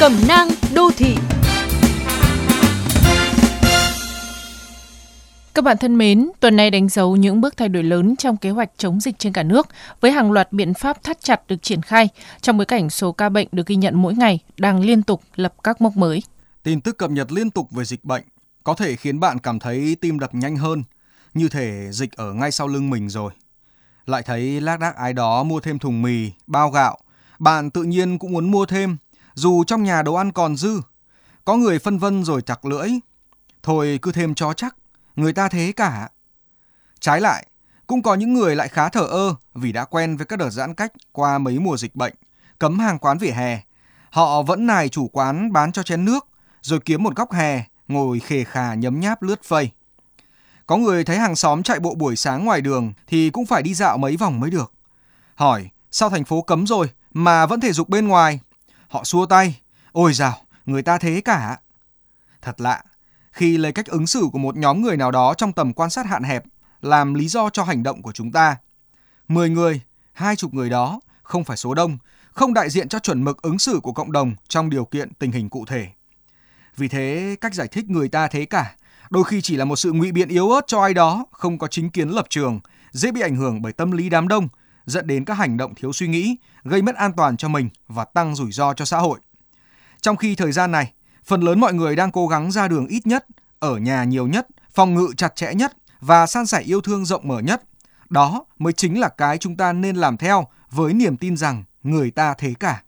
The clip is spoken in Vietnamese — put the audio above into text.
Cẩm nang đô thị Các bạn thân mến, tuần này đánh dấu những bước thay đổi lớn trong kế hoạch chống dịch trên cả nước với hàng loạt biện pháp thắt chặt được triển khai trong bối cảnh số ca bệnh được ghi nhận mỗi ngày đang liên tục lập các mốc mới. Tin tức cập nhật liên tục về dịch bệnh có thể khiến bạn cảm thấy tim đập nhanh hơn, như thể dịch ở ngay sau lưng mình rồi. Lại thấy lác đác ai đó mua thêm thùng mì, bao gạo, bạn tự nhiên cũng muốn mua thêm, dù trong nhà đồ ăn còn dư. Có người phân vân rồi chặt lưỡi. Thôi cứ thêm cho chắc, người ta thế cả. Trái lại, cũng có những người lại khá thở ơ vì đã quen với các đợt giãn cách qua mấy mùa dịch bệnh, cấm hàng quán vỉa hè. Họ vẫn nài chủ quán bán cho chén nước, rồi kiếm một góc hè, ngồi khề khà nhấm nháp lướt phây. Có người thấy hàng xóm chạy bộ buổi sáng ngoài đường thì cũng phải đi dạo mấy vòng mới được. Hỏi, sao thành phố cấm rồi mà vẫn thể dục bên ngoài? Họ xua tay, ôi dào, người ta thế cả. Thật lạ, khi lấy cách ứng xử của một nhóm người nào đó trong tầm quan sát hạn hẹp làm lý do cho hành động của chúng ta. Mười người, hai chục người đó không phải số đông, không đại diện cho chuẩn mực ứng xử của cộng đồng trong điều kiện tình hình cụ thể. Vì thế, cách giải thích người ta thế cả đôi khi chỉ là một sự ngụy biện yếu ớt cho ai đó không có chính kiến lập trường, dễ bị ảnh hưởng bởi tâm lý đám đông, dẫn đến các hành động thiếu suy nghĩ, gây mất an toàn cho mình và tăng rủi ro cho xã hội. Trong khi thời gian này, phần lớn mọi người đang cố gắng ra đường ít nhất, ở nhà nhiều nhất, phòng ngự chặt chẽ nhất và san sẻ yêu thương rộng mở nhất. Đó mới chính là cái chúng ta nên làm theo với niềm tin rằng người ta thế cả.